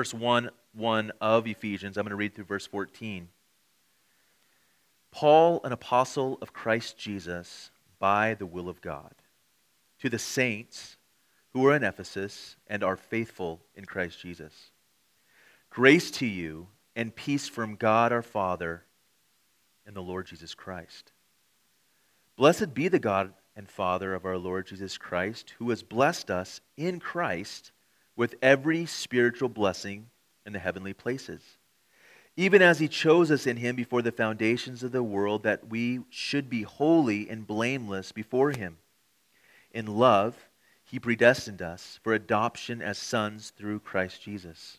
verse 1 1 of Ephesians. I'm going to read through verse 14. Paul, an apostle of Christ Jesus, by the will of God, to the saints who are in Ephesus and are faithful in Christ Jesus. Grace to you and peace from God our Father and the Lord Jesus Christ. Blessed be the God and Father of our Lord Jesus Christ, who has blessed us in Christ with every spiritual blessing in the heavenly places. Even as he chose us in him before the foundations of the world, that we should be holy and blameless before him. In love, he predestined us for adoption as sons through Christ Jesus,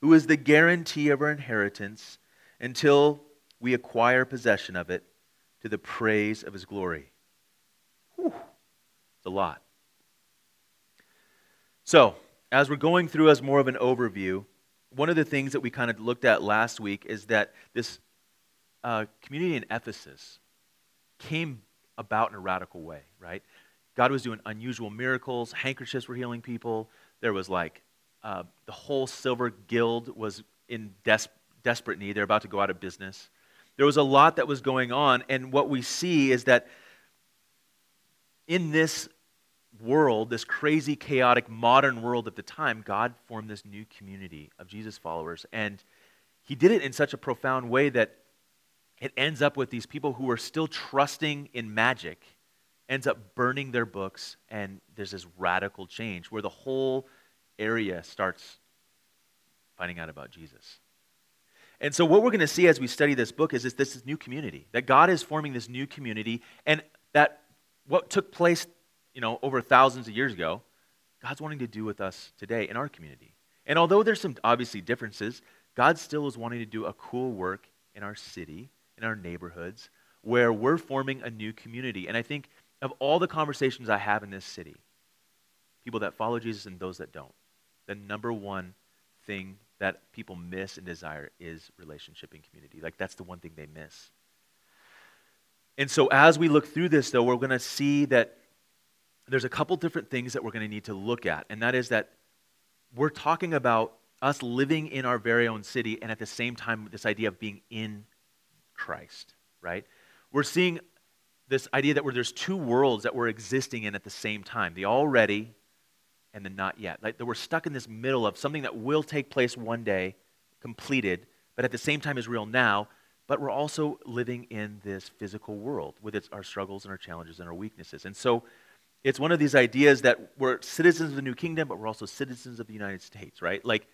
who is the guarantee of our inheritance until we acquire possession of it to the praise of his glory. Whew, it's a lot. So, as we're going through as more of an overview, one of the things that we kind of looked at last week is that this uh, community in Ephesus came about in a radical way, right? God was doing unusual miracles. Handkerchiefs were healing people. There was like uh, the whole silver guild was in des- desperate need. They're about to go out of business. There was a lot that was going on. And what we see is that in this world, this crazy, chaotic, modern world at the time, God formed this new community of Jesus followers. And He did it in such a profound way that it ends up with these people who are still trusting in magic, ends up burning their books, and there's this radical change where the whole area starts finding out about Jesus. And so, what we're going to see as we study this book is this, this new community, that God is forming this new community, and that what took place you know, over thousands of years ago, God's wanting to do with us today in our community. And although there's some obviously differences, God still is wanting to do a cool work in our city, in our neighborhoods, where we're forming a new community. And I think of all the conversations I have in this city, people that follow Jesus and those that don't, the number one thing that people miss and desire is relationship and community. Like that's the one thing they miss. And so as we look through this, though, we're going to see that there's a couple different things that we're going to need to look at, and that is that we're talking about us living in our very own city and at the same time this idea of being in Christ, right? We're seeing this idea that there's two worlds that we're existing in at the same time the already and the not yet. Like that we're stuck in this middle of something that will take place one day, completed, but at the same time is real now. But we're also living in this physical world with its, our struggles and our challenges and our weaknesses. And so it's one of these ideas that we're citizens of the new kingdom, but we're also citizens of the United States, right? Like,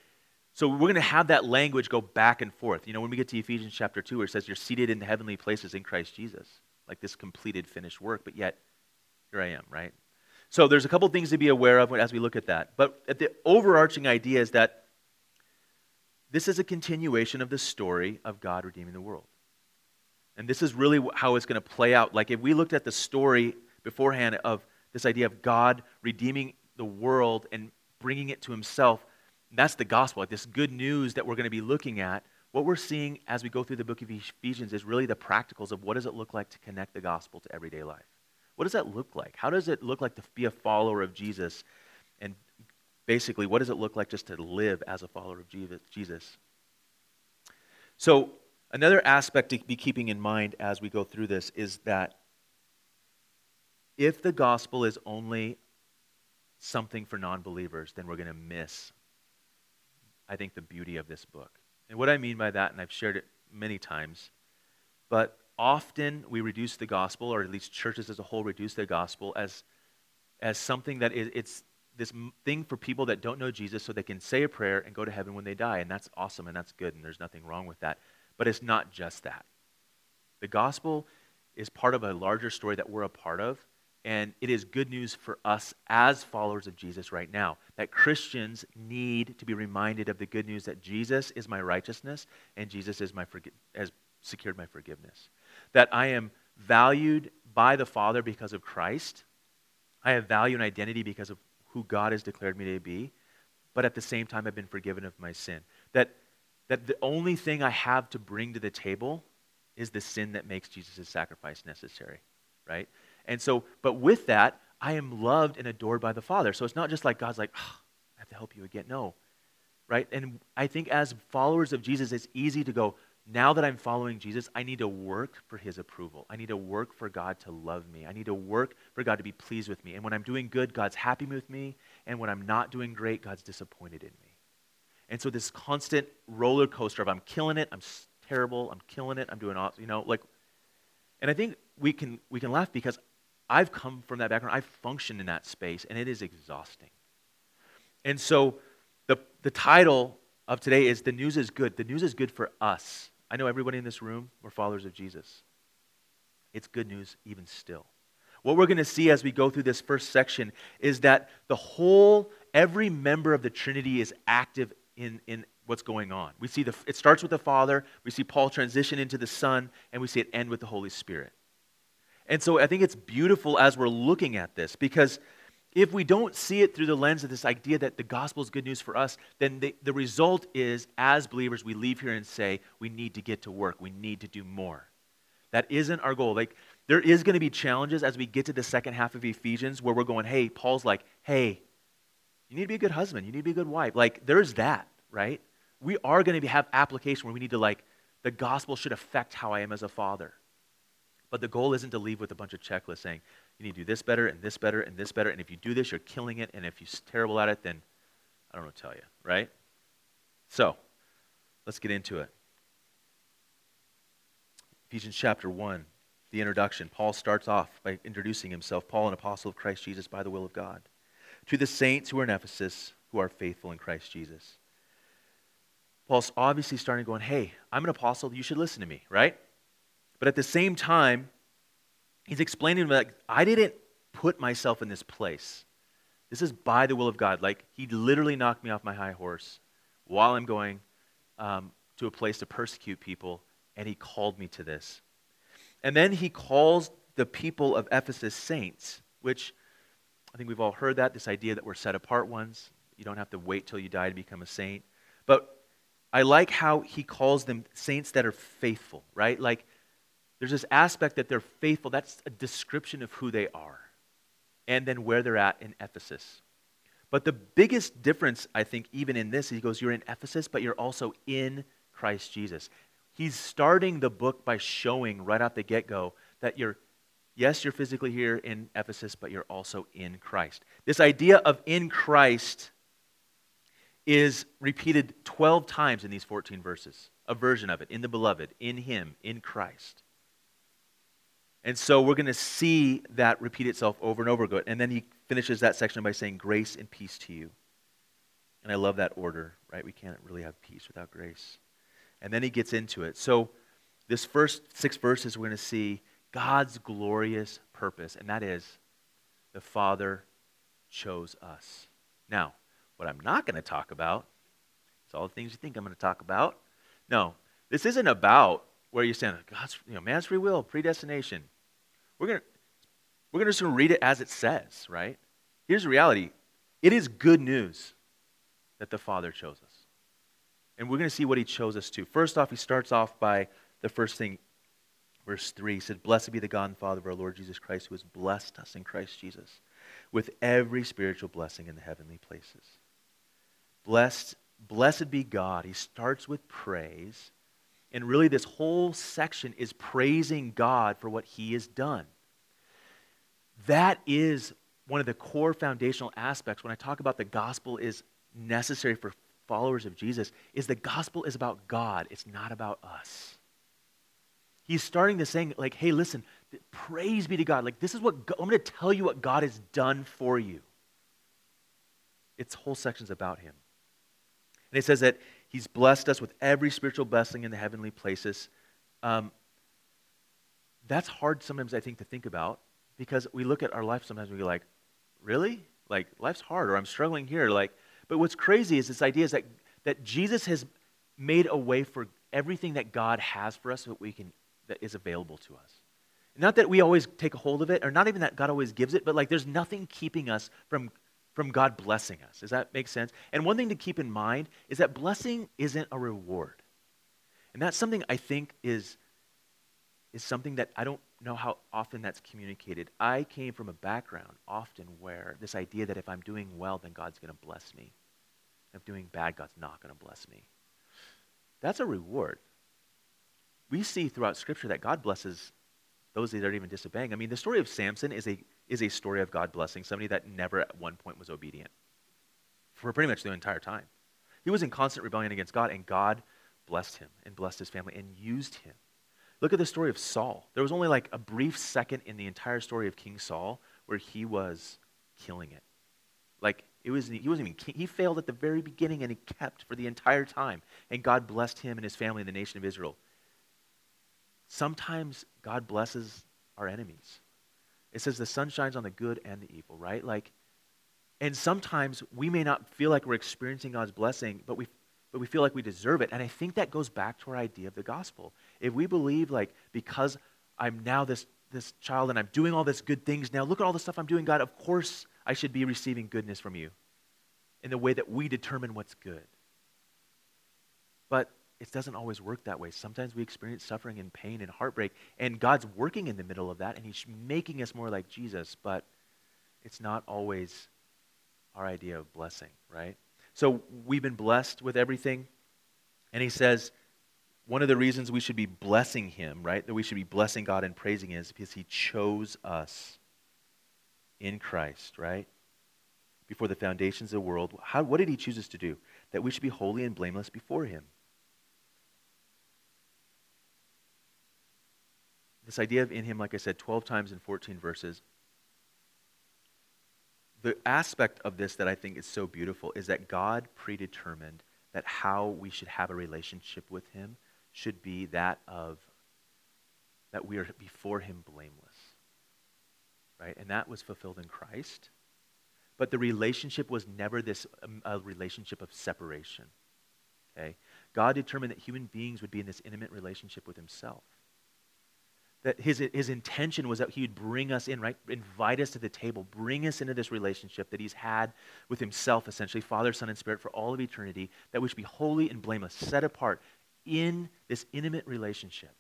so we're going to have that language go back and forth. You know, when we get to Ephesians chapter 2, where it says, You're seated in the heavenly places in Christ Jesus, like this completed, finished work, but yet here I am, right? So there's a couple things to be aware of as we look at that. But the overarching idea is that this is a continuation of the story of God redeeming the world. And this is really how it's going to play out. Like if we looked at the story beforehand of this idea of God redeeming the world and bringing it to himself. That's the gospel, like this good news that we're going to be looking at. What we're seeing as we go through the book of Ephesians is really the practicals of what does it look like to connect the gospel to everyday life? What does that look like? How does it look like to be a follower of Jesus and basically, what does it look like just to live as a follower of Jesus? So, another aspect to be keeping in mind as we go through this is that if the gospel is only something for non believers, then we're going to miss, I think, the beauty of this book. And what I mean by that, and I've shared it many times, but often we reduce the gospel, or at least churches as a whole reduce the gospel as, as something that is, it's this thing for people that don't know Jesus so they can say a prayer and go to heaven when they die. And that's awesome and that's good, and there's nothing wrong with that. But it's not just that. The gospel is part of a larger story that we're a part of, and it is good news for us as followers of Jesus right now that Christians need to be reminded of the good news that Jesus is my righteousness and Jesus is my forgi- has secured my forgiveness. That I am valued by the Father because of Christ. I have value and identity because of who God has declared me to be, but at the same time, I've been forgiven of my sin. That, that the only thing I have to bring to the table is the sin that makes Jesus' sacrifice necessary, right? And so, but with that, I am loved and adored by the Father. So it's not just like God's like, oh, I have to help you again. No, right? And I think as followers of Jesus, it's easy to go, now that I'm following Jesus, I need to work for his approval. I need to work for God to love me. I need to work for God to be pleased with me. And when I'm doing good, God's happy with me. And when I'm not doing great, God's disappointed in me. And so this constant roller coaster of I'm killing it, I'm terrible, I'm killing it, I'm doing awesome, you know, like, and I think we can, we can laugh because I've come from that background. I've functioned in that space, and it is exhausting. And so the, the title of today is The News is Good. The news is good for us I know everybody in this room, we're followers of Jesus. It's good news even still. What we're going to see as we go through this first section is that the whole, every member of the Trinity is active in, in what's going on. We see the, it starts with the Father, we see Paul transition into the Son, and we see it end with the Holy Spirit. And so I think it's beautiful as we're looking at this because if we don't see it through the lens of this idea that the gospel is good news for us, then the, the result is, as believers, we leave here and say, we need to get to work. We need to do more. That isn't our goal. Like, there is going to be challenges as we get to the second half of Ephesians where we're going, hey, Paul's like, hey, you need to be a good husband. You need to be a good wife. Like, there's that, right? We are going to have application where we need to, like, the gospel should affect how I am as a father. But the goal isn't to leave with a bunch of checklists saying, you need to do this better and this better and this better. And if you do this, you're killing it. And if you're terrible at it, then I don't know tell you, right? So, let's get into it. Ephesians chapter 1, the introduction. Paul starts off by introducing himself Paul, an apostle of Christ Jesus by the will of God. To the saints who are in Ephesus, who are faithful in Christ Jesus. Paul's obviously starting going, hey, I'm an apostle, you should listen to me, right? But at the same time, he's explaining like I didn't put myself in this place. This is by the will of God. Like he literally knocked me off my high horse while I'm going um, to a place to persecute people, and he called me to this. And then he calls the people of Ephesus saints, which I think we've all heard that this idea that we're set apart ones. You don't have to wait till you die to become a saint. But I like how he calls them saints that are faithful, right? Like there's this aspect that they're faithful. That's a description of who they are and then where they're at in Ephesus. But the biggest difference, I think, even in this, he goes, You're in Ephesus, but you're also in Christ Jesus. He's starting the book by showing right out the get go that you're, yes, you're physically here in Ephesus, but you're also in Christ. This idea of in Christ is repeated 12 times in these 14 verses, a version of it, in the beloved, in Him, in Christ. And so we're going to see that repeat itself over and over again. And then he finishes that section by saying, Grace and peace to you. And I love that order, right? We can't really have peace without grace. And then he gets into it. So, this first six verses, we're going to see God's glorious purpose, and that is the Father chose us. Now, what I'm not going to talk about is all the things you think I'm going to talk about. No, this isn't about where you stand. God's, you know, man's free will, predestination. We're going to we're going to just read it as it says, right? Here's the reality it is good news that the Father chose us. And we're going to see what he chose us to. First off, he starts off by the first thing, verse 3. He said, Blessed be the God and Father of our Lord Jesus Christ, who has blessed us in Christ Jesus with every spiritual blessing in the heavenly places. Blessed, blessed be God. He starts with praise. And really, this whole section is praising God for what he has done. That is one of the core foundational aspects when I talk about the gospel is necessary for followers of Jesus is the gospel is about God. It's not about us. He's starting to saying like, hey, listen, praise be to God. Like this is what God, I'm going to tell you what God has done for you. Its whole section's about him. And it says that he's blessed us with every spiritual blessing in the heavenly places. Um, that's hard sometimes, I think, to think about because we look at our life sometimes and we go like, really? Like, life's hard or I'm struggling here. Like, but what's crazy is this idea is that, that Jesus has made a way for everything that God has for us so that we can, that is available to us. Not that we always take a hold of it, or not even that God always gives it, but like there's nothing keeping us from, from God blessing us. Does that make sense? And one thing to keep in mind is that blessing isn't a reward. And that's something I think is, is something that I don't know how often that's communicated. I came from a background often where this idea that if I'm doing well, then God's going to bless me. If I'm doing bad, God's not going to bless me. That's a reward. We see throughout Scripture that God blesses those that are even disobeying. I mean, the story of Samson is a, is a story of God blessing somebody that never at one point was obedient for pretty much the entire time. He was in constant rebellion against God, and God blessed him and blessed his family and used him. Look at the story of Saul. There was only like a brief second in the entire story of King Saul where he was killing it. Like it was, he wasn't even king. He failed at the very beginning and he kept for the entire time. And God blessed him and his family and the nation of Israel. Sometimes God blesses our enemies. It says the sun shines on the good and the evil, right? Like, and sometimes we may not feel like we're experiencing God's blessing, but we but we feel like we deserve it. And I think that goes back to our idea of the gospel. If we believe, like, because I'm now this, this child and I'm doing all this good things now, look at all the stuff I'm doing, God, of course I should be receiving goodness from you in the way that we determine what's good. But it doesn't always work that way. Sometimes we experience suffering and pain and heartbreak, and God's working in the middle of that, and He's making us more like Jesus, but it's not always our idea of blessing, right? So we've been blessed with everything. And he says, one of the reasons we should be blessing him, right, that we should be blessing God and praising him is because he chose us in Christ, right? Before the foundations of the world. How, what did he choose us to do? That we should be holy and blameless before him. This idea of in him, like I said, 12 times in 14 verses, the aspect of this that I think is so beautiful is that God predetermined that how we should have a relationship with Him should be that of that we are before Him blameless. Right? And that was fulfilled in Christ. But the relationship was never this um, a relationship of separation. Okay? God determined that human beings would be in this intimate relationship with Himself that his, his intention was that he would bring us in, right? Invite us to the table, bring us into this relationship that he's had with himself, essentially, Father, Son, and Spirit, for all of eternity, that we should be holy and blameless, set apart in this intimate relationship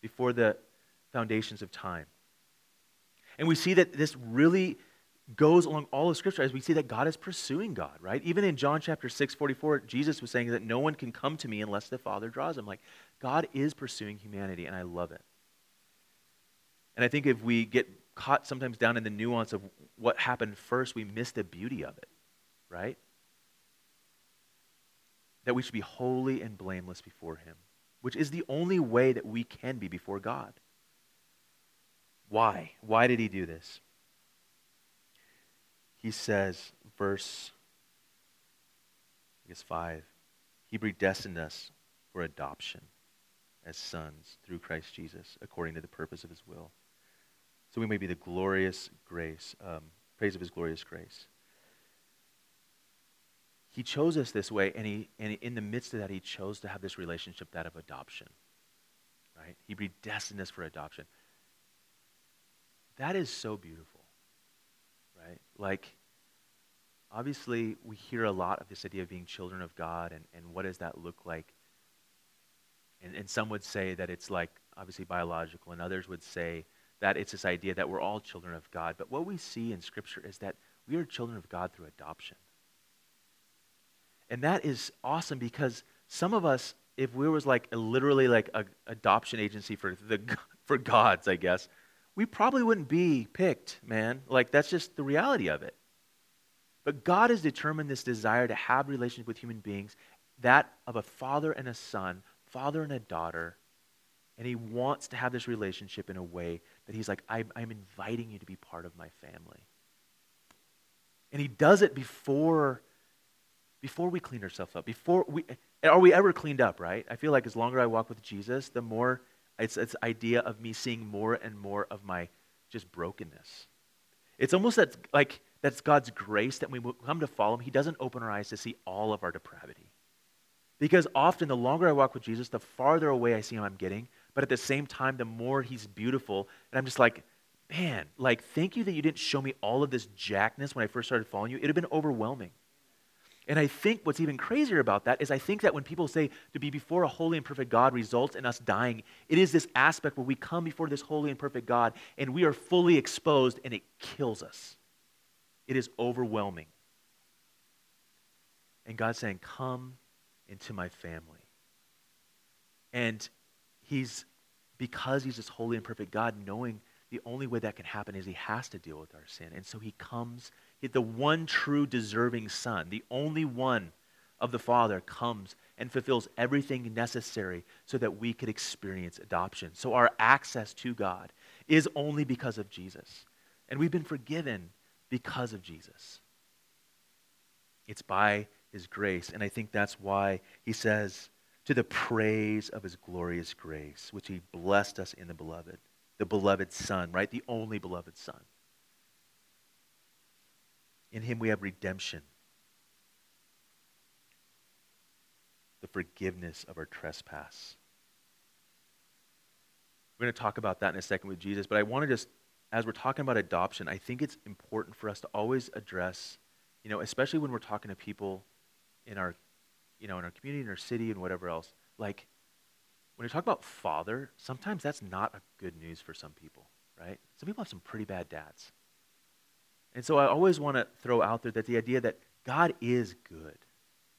before the foundations of time. And we see that this really goes along all of Scripture as we see that God is pursuing God, right? Even in John chapter 6, 44, Jesus was saying that no one can come to me unless the Father draws him. Like, God is pursuing humanity, and I love it. And I think if we get caught sometimes down in the nuance of what happened first, we miss the beauty of it, right? That we should be holy and blameless before Him, which is the only way that we can be before God. Why? Why did He do this? He says, verse, I guess 5, He predestined us for adoption as sons through Christ Jesus, according to the purpose of His will so we may be the glorious grace, um, praise of his glorious grace. He chose us this way, and, he, and in the midst of that, he chose to have this relationship, that of adoption. Right? He predestined us for adoption. That is so beautiful. Right? Like, obviously, we hear a lot of this idea of being children of God, and, and what does that look like? And, and some would say that it's like, obviously, biological, and others would say that it's this idea that we're all children of God. But what we see in Scripture is that we are children of God through adoption. And that is awesome because some of us, if we was like a, literally like an adoption agency for the for gods, I guess, we probably wouldn't be picked, man. Like that's just the reality of it. But God has determined this desire to have relationship with human beings, that of a father and a son, father and a daughter, and he wants to have this relationship in a way that he's like, I'm, I'm inviting you to be part of my family. And he does it before, before we clean ourselves up. Before we, are we ever cleaned up, right? I feel like as longer I walk with Jesus, the more it's it's idea of me seeing more and more of my just brokenness. It's almost that like that's God's grace that we come to follow him, he doesn't open our eyes to see all of our depravity. Because often the longer I walk with Jesus, the farther away I see him I'm getting, but at the same time, the more he's beautiful. And I'm just like, man, like, thank you that you didn't show me all of this jackness when I first started following you. It would have been overwhelming. And I think what's even crazier about that is I think that when people say to be before a holy and perfect God results in us dying, it is this aspect where we come before this holy and perfect God and we are fully exposed and it kills us. It is overwhelming. And God's saying, Come into my family. And he's, because he's this holy and perfect God, knowing the only way that can happen is he has to deal with our sin. And so he comes, the one true deserving son, the only one of the Father, comes and fulfills everything necessary so that we could experience adoption. So our access to God is only because of Jesus. And we've been forgiven because of Jesus. It's by his grace. And I think that's why he says, to the praise of his glorious grace, which he blessed us in the beloved, the beloved Son, right? The only beloved Son. In him we have redemption, the forgiveness of our trespass. We're going to talk about that in a second with Jesus, but I want to just, as we're talking about adoption, I think it's important for us to always address, you know, especially when we're talking to people in our you know, in our community, in our city, and whatever else, like when you talk about father, sometimes that's not a good news for some people, right? Some people have some pretty bad dads. And so I always want to throw out there that the idea that God is good,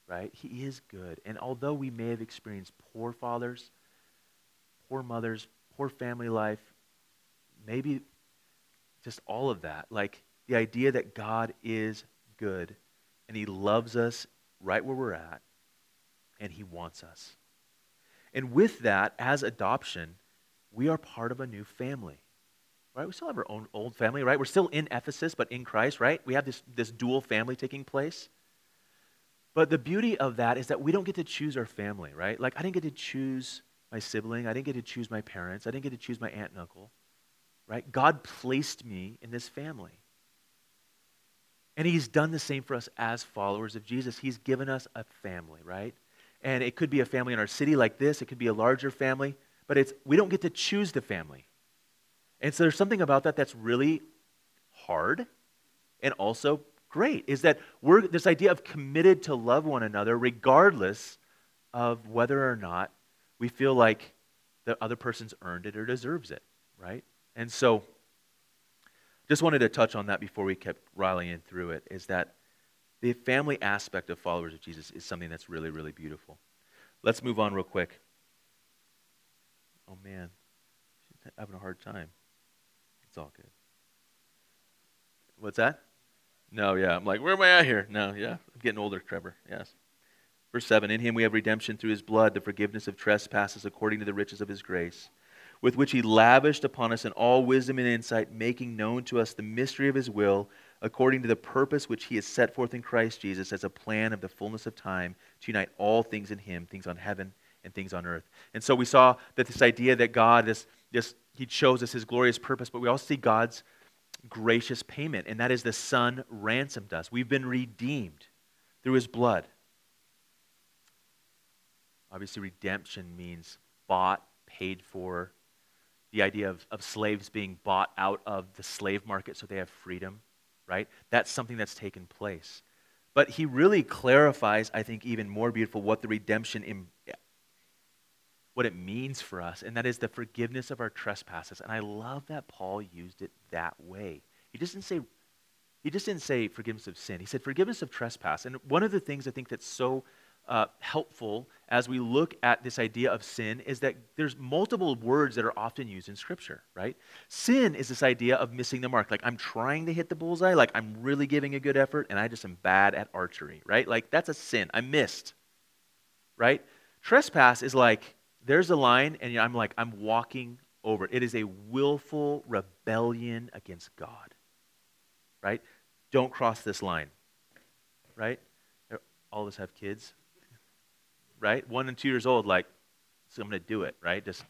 right? He is good. And although we may have experienced poor fathers, poor mothers, poor family life, maybe just all of that, like the idea that God is good and he loves us right where we're at and He wants us. And with that, as adoption, we are part of a new family. Right? We still have our own old family, right? We're still in Ephesus, but in Christ, right? We have this, this dual family taking place. But the beauty of that is that we don't get to choose our family, right? Like, I didn't get to choose my sibling. I didn't get to choose my parents. I didn't get to choose my aunt and uncle, right? God placed me in this family. And He's done the same for us as followers of Jesus. He's given us a family, right? And it could be a family in our city like this, it could be a larger family, but it's, we don't get to choose the family. And so there's something about that that's really hard and also great is that we're this idea of committed to love one another regardless of whether or not we feel like the other person's earned it or deserves it, right? And so just wanted to touch on that before we kept rallying through it is that the family aspect of followers of Jesus is something that's really, really beautiful. Let's move on real quick. Oh, man. She's having a hard time. It's all good. What's that? No, yeah. I'm like, where am I at here? No, yeah. I'm getting older, Trevor. Yes. Verse 7 In him we have redemption through his blood, the forgiveness of trespasses according to the riches of his grace, with which he lavished upon us in all wisdom and insight, making known to us the mystery of his will according to the purpose which he has set forth in Christ Jesus as a plan of the fullness of time to unite all things in him, things on heaven and things on earth. And so we saw that this idea that God is this he chose us his glorious purpose, but we also see God's gracious payment, and that is the Son ransomed us. We've been redeemed through his blood. Obviously, redemption means bought, paid for. The idea of, of slaves being bought out of the slave market so they have freedom right? That's something that's taken place. But he really clarifies, I think, even more beautiful what the redemption, in, what it means for us, and that is the forgiveness of our trespasses. And I love that Paul used it that way. He just didn't say He just didn't say forgiveness of sin. He said forgiveness of trespass. And one of the things I think that's so uh, helpful as we look at this idea of sin is that there's multiple words that are often used in Scripture, right? Sin is this idea of missing the mark. Like, I'm trying to hit the bullseye, like, I'm really giving a good effort, and I just am bad at archery, right? Like, that's a sin. I missed, right? Trespass is like, there's a line, and I'm like, I'm walking over it. It is a willful rebellion against God, right? Don't cross this line, right? All of us have kids right? One and two years old, like, so I'm going to do it, right? Just,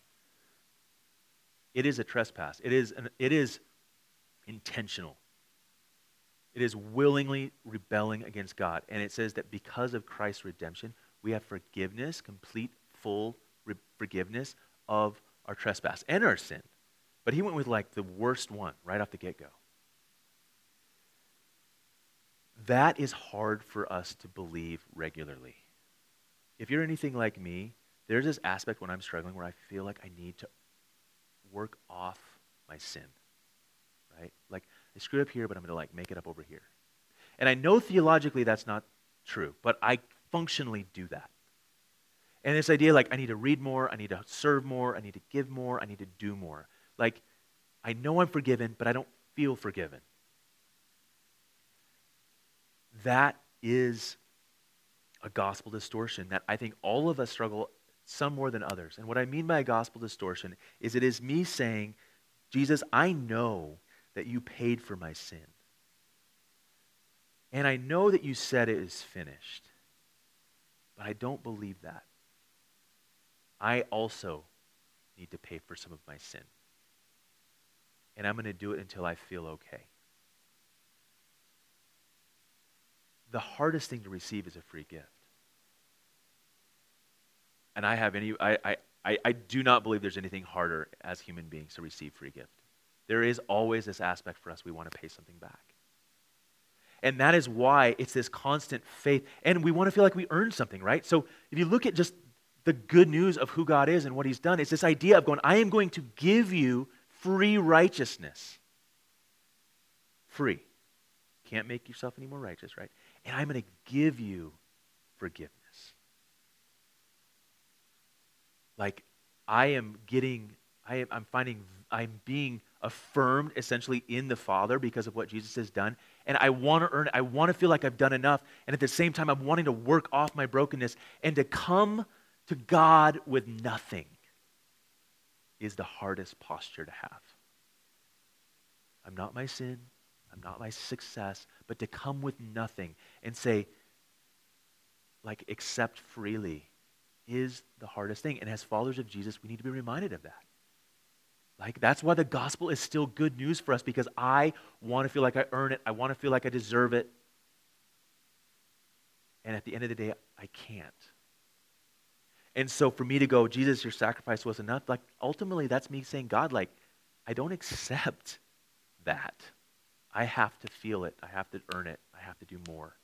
it is a trespass. It is, an, it is intentional. It is willingly rebelling against God. And it says that because of Christ's redemption, we have forgiveness, complete, full re- forgiveness of our trespass and our sin. But he went with like the worst one right off the get go. That is hard for us to believe regularly if you're anything like me, there's this aspect when I'm struggling where I feel like I need to work off my sin. Right? Like I screwed up here, but I'm going to like make it up over here. And I know theologically that's not true, but I functionally do that. And this idea like I need to read more, I need to serve more, I need to give more, I need to do more. Like I know I'm forgiven, but I don't feel forgiven. That is a gospel distortion that I think all of us struggle some more than others. And what I mean by a gospel distortion is it is me saying, Jesus, I know that you paid for my sin. And I know that you said it is finished. But I don't believe that. I also need to pay for some of my sin. And I'm going to do it until I feel okay. the hardest thing to receive is a free gift. And I have any, I, I, I do not believe there's anything harder as human beings to receive free gift. There is always this aspect for us we want to pay something back. And that is why it's this constant faith. And we want to feel like we earned something, right? So if you look at just the good news of who God is and what He's done, it's this idea of going, I am going to give you free righteousness. Free. Can't make yourself any more righteous, right? and I'm going to give you forgiveness. Like, I am getting, I am, I'm finding, I'm being affirmed essentially in the Father because of what Jesus has done. And I want to earn. I want to feel like I've done enough. And at the same time, I'm wanting to work off my brokenness and to come to God with nothing is the hardest posture to have. I'm not my sin. I'm not my success, but to come with nothing and say, like, accept freely is the hardest thing. And as followers of Jesus, we need to be reminded of that. Like, that's why the gospel is still good news for us because I want to feel like I earn it. I want to feel like I deserve it. And at the end of the day, I can't. And so for me to go, Jesus, your sacrifice was enough, like, ultimately, that's me saying, God, like, I don't accept that. I have to feel it. I have to earn it. I have to do more.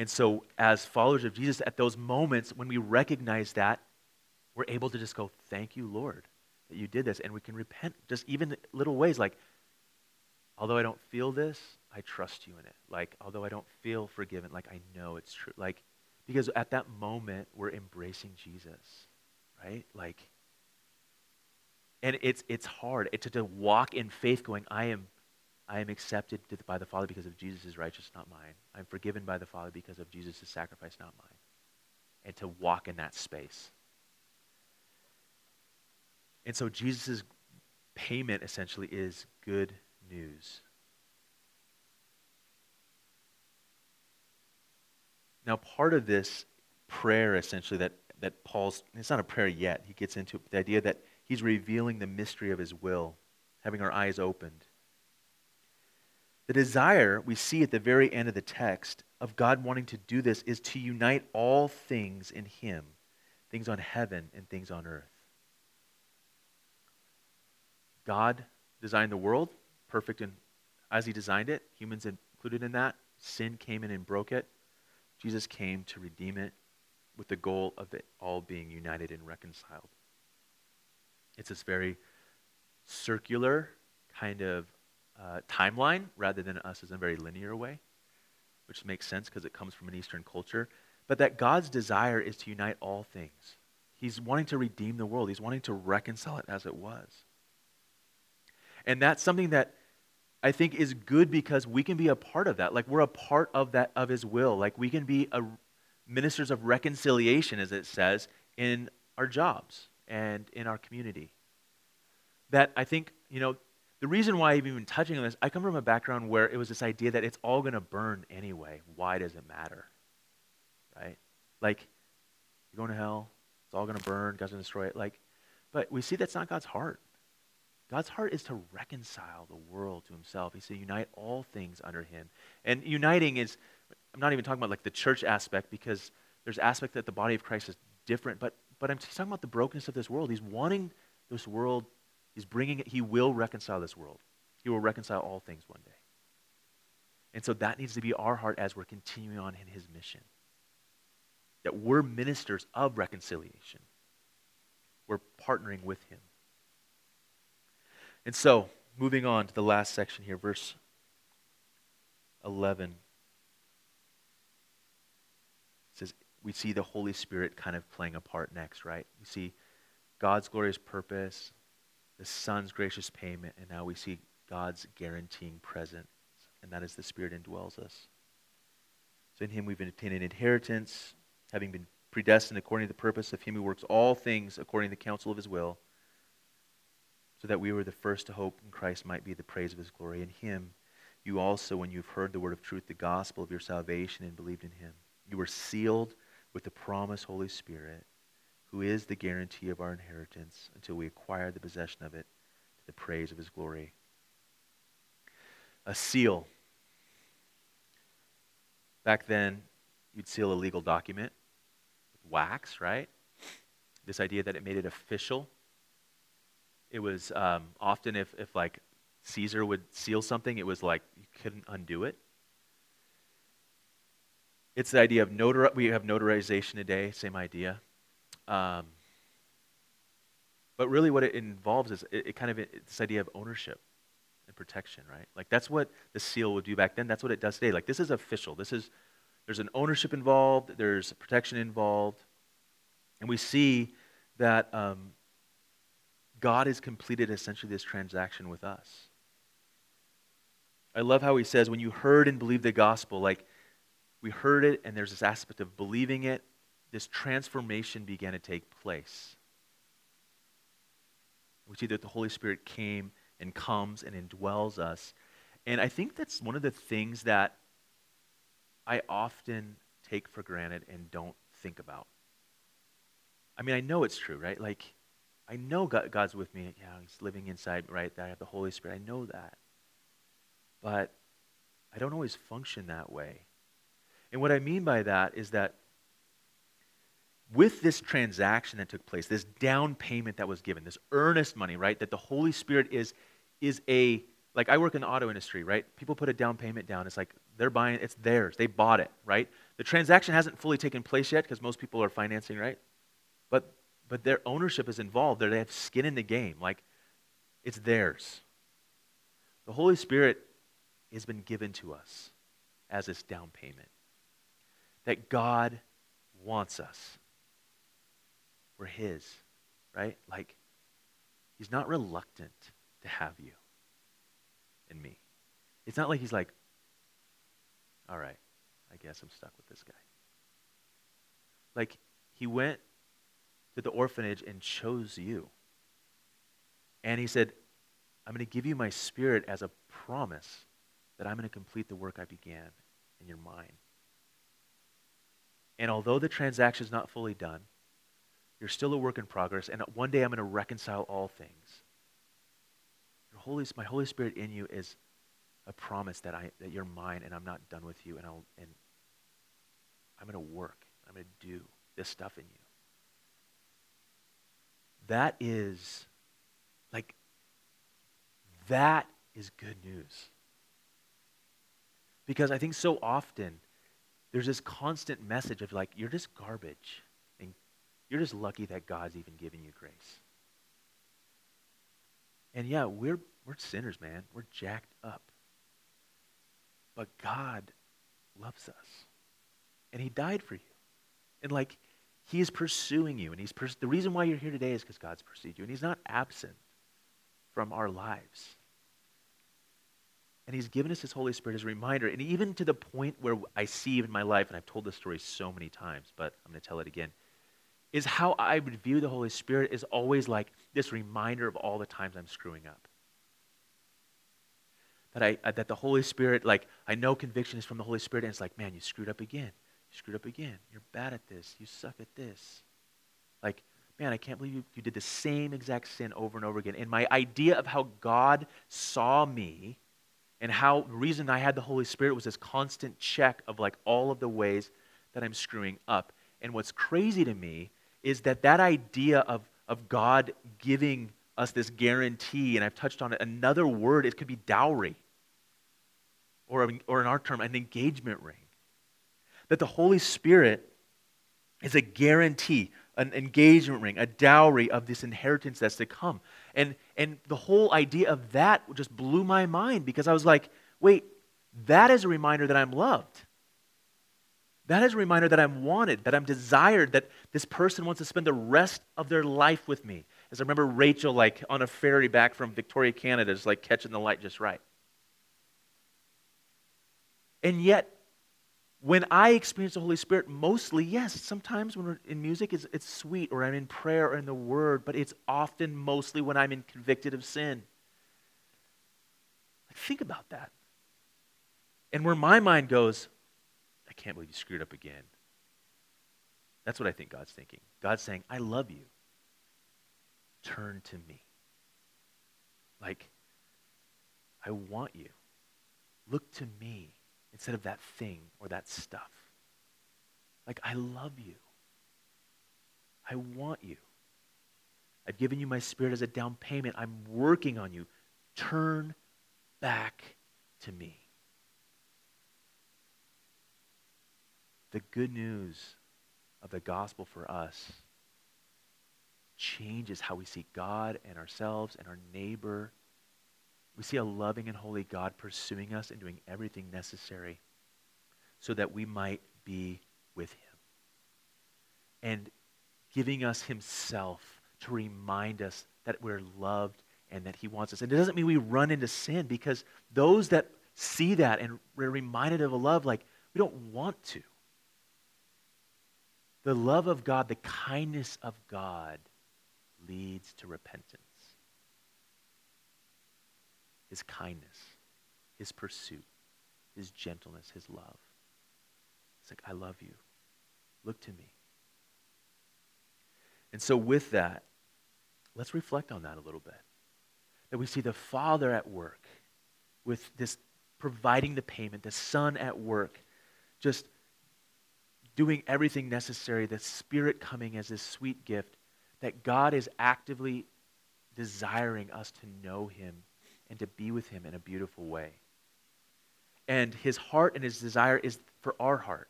And so, as followers of Jesus, at those moments when we recognize that, we're able to just go, Thank you, Lord, that you did this. And we can repent just even little ways like, although I don't feel this, I trust you in it. Like, although I don't feel forgiven, like, I know it's true. Like, because at that moment, we're embracing Jesus, right? Like, and it's, it's hard to, to walk in faith going, I am, I am accepted by the Father because of Jesus' righteousness, not mine. I'm forgiven by the Father because of Jesus' sacrifice, not mine. And to walk in that space. And so Jesus' payment essentially is good news. Now, part of this prayer, essentially, that, that Paul's, it's not a prayer yet. He gets into the idea that He's revealing the mystery of His will, having our eyes opened. The desire we see at the very end of the text of God wanting to do this is to unite all things in Him, things on heaven and things on earth. God designed the world perfect and as He designed it, humans included in that. Sin came in and broke it. Jesus came to redeem it with the goal of it all being united and reconciled. It's this very circular, kind of uh, timeline rather than us as a very linear way, which makes sense because it comes from an Eastern culture. But that God's desire is to unite all things. He's wanting to redeem the world, He's wanting to reconcile it as it was. And that's something that I think is good because we can be a part of that. Like we're a part of that of his will. Like we can be a, ministers of reconciliation as it says in our jobs and in our community. That I think, you know, the reason why I'm even touching on this, I come from a background where it was this idea that it's all going to burn anyway. Why does it matter? Right? Like, you're going to hell, it's all going to burn, God's going to destroy it. Like, but we see that's not God's heart. God's heart is to reconcile the world to himself. He's to unite all things under him. And uniting is, I'm not even talking about like the church aspect because there's aspect that the body of Christ is different, but, but I'm talking about the brokenness of this world. He's wanting this world, he's bringing it, he will reconcile this world. He will reconcile all things one day. And so that needs to be our heart as we're continuing on in his mission. That we're ministers of reconciliation. We're partnering with him. And so, moving on to the last section here, verse 11. It says, we see the Holy Spirit kind of playing a part next, right? We see God's glorious purpose, the Son's gracious payment, and now we see God's guaranteeing presence, and that is the Spirit indwells us. So in Him we've obtained an inheritance, having been predestined according to the purpose of Him who works all things according to the counsel of His will so that we were the first to hope in Christ might be the praise of his glory. In him, you also, when you've heard the word of truth, the gospel of your salvation, and believed in him, you were sealed with the promised Holy Spirit, who is the guarantee of our inheritance until we acquire the possession of it to the praise of his glory. A seal. Back then, you'd seal a legal document with wax, right? This idea that it made it official it was um, often if, if like Caesar would seal something, it was like you couldn't undo it. It's the idea of notar. We have notarization today, same idea. Um, but really, what it involves is it, it kind of this idea of ownership and protection, right? Like that's what the seal would do back then. That's what it does today. Like this is official. This is there's an ownership involved. There's protection involved, and we see that um, God has completed essentially this transaction with us. I love how he says, when you heard and believed the gospel, like we heard it, and there's this aspect of believing it, this transformation began to take place. We see that the Holy Spirit came and comes and indwells us. And I think that's one of the things that I often take for granted and don't think about. I mean, I know it's true, right? Like, I know God, God's with me. Yeah, He's living inside, right? That I have the Holy Spirit. I know that. But I don't always function that way. And what I mean by that is that with this transaction that took place, this down payment that was given, this earnest money, right? That the Holy Spirit is, is a, like I work in the auto industry, right? People put a down payment down. It's like they're buying, it's theirs. They bought it, right? The transaction hasn't fully taken place yet because most people are financing, right? But but their ownership is involved. They have skin in the game. Like, it's theirs. The Holy Spirit has been given to us as this down payment. That God wants us. We're His, right? Like, He's not reluctant to have you and me. It's not like He's like, all right, I guess I'm stuck with this guy. Like, He went to the orphanage and chose you. And he said, I'm going to give you my spirit as a promise that I'm going to complete the work I began in your mind. And although the transaction is not fully done, you're still a work in progress, and one day I'm going to reconcile all things. Your Holy, my Holy Spirit in you is a promise that, I, that you're mine and I'm not done with you, and, I'll, and I'm going to work. I'm going to do this stuff in you. That is, like, that is good news. Because I think so often there's this constant message of, like, you're just garbage. You're just lucky that God's even giving you grace. And yeah, we're, we're sinners, man. We're jacked up. But God loves us. And he died for you. And like, he is pursuing you. And he's pers- the reason why you're here today is because God's pursued you. And he's not absent from our lives. And he's given us his Holy Spirit as a reminder. And even to the point where I see in my life, and I've told this story so many times, but I'm going to tell it again, is how I would view the Holy Spirit is always like this reminder of all the times I'm screwing up. That, I, that the Holy Spirit, like, I know conviction is from the Holy Spirit, and it's like, man, you screwed up again. You screwed up again. You're bad at this. You suck at this. Like, man, I can't believe you, you did the same exact sin over and over again. And my idea of how God saw me and how the reason I had the Holy Spirit was this constant check of like all of the ways that I'm screwing up. And what's crazy to me is that that idea of, of God giving us this guarantee, and I've touched on it, another word, it could be dowry, or, or in our term, an engagement ring. That the Holy Spirit is a guarantee, an engagement ring, a dowry of this inheritance that's to come. And, and the whole idea of that just blew my mind because I was like, wait, that is a reminder that I'm loved. That is a reminder that I'm wanted, that I'm desired, that this person wants to spend the rest of their life with me. As I remember Rachel, like on a ferry back from Victoria, Canada, just like catching the light just right. And yet, when I experience the Holy Spirit, mostly, yes, sometimes when we're in music, it's, it's sweet, or I'm in prayer or in the Word, but it's often mostly when I'm in convicted of sin. Think about that. And where my mind goes, I can't believe you screwed up again. That's what I think God's thinking. God's saying, I love you. Turn to me. Like, I want you. Look to me instead of that thing or that stuff. Like, I love you. I want you. I've given you my spirit as a down payment. I'm working on you. Turn back to me. The good news of the gospel for us changes how we see God and ourselves and our neighbor we see a loving and holy God pursuing us and doing everything necessary so that we might be with him. And giving us himself to remind us that we're loved and that he wants us. And it doesn't mean we run into sin because those that see that and are reminded of a love, like, we don't want to. The love of God, the kindness of God leads to repentance his kindness, his pursuit, his gentleness, his love. It's like, I love you. Look to me. And so, with that, let's reflect on that a little bit. That we see the Father at work with this providing the payment, the Son at work, just doing everything necessary, the Spirit coming as this sweet gift, that God is actively desiring us to know Him and to be with Him in a beautiful way. And His heart and His desire is for our heart.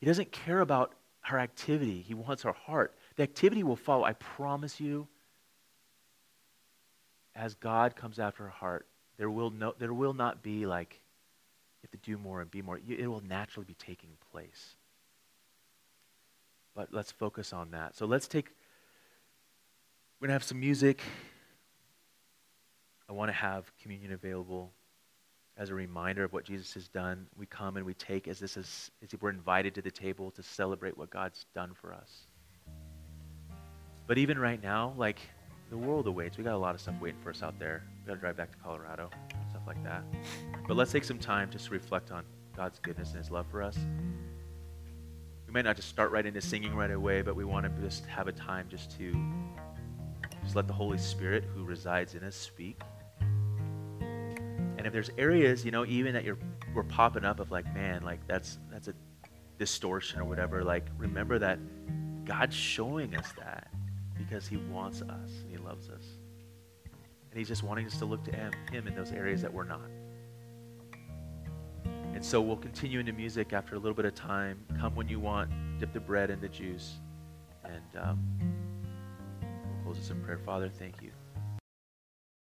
He doesn't care about our activity, He wants our heart. The activity will follow, I promise you. As God comes after our heart, there will, no, there will not be like, you have to do more and be more. It will naturally be taking place. But let's focus on that. So let's take, we're going to have some music. I want to have communion available as a reminder of what Jesus has done. We come and we take as this is as we're invited to the table to celebrate what God's done for us. But even right now, like the world awaits. We got a lot of stuff waiting for us out there. We got to drive back to Colorado, stuff like that. But let's take some time just to reflect on God's goodness and His love for us. We might not just start right into singing right away, but we want to just have a time just to just let the Holy Spirit who resides in us speak. And if there's areas, you know, even that you're we're popping up of like, man, like that's that's a distortion or whatever, like remember that God's showing us that because he wants us and he loves us. And he's just wanting us to look to him, him in those areas that we're not. And so we'll continue into music after a little bit of time. Come when you want, dip the bread in the juice. And um, we'll close this in prayer. Father, thank you.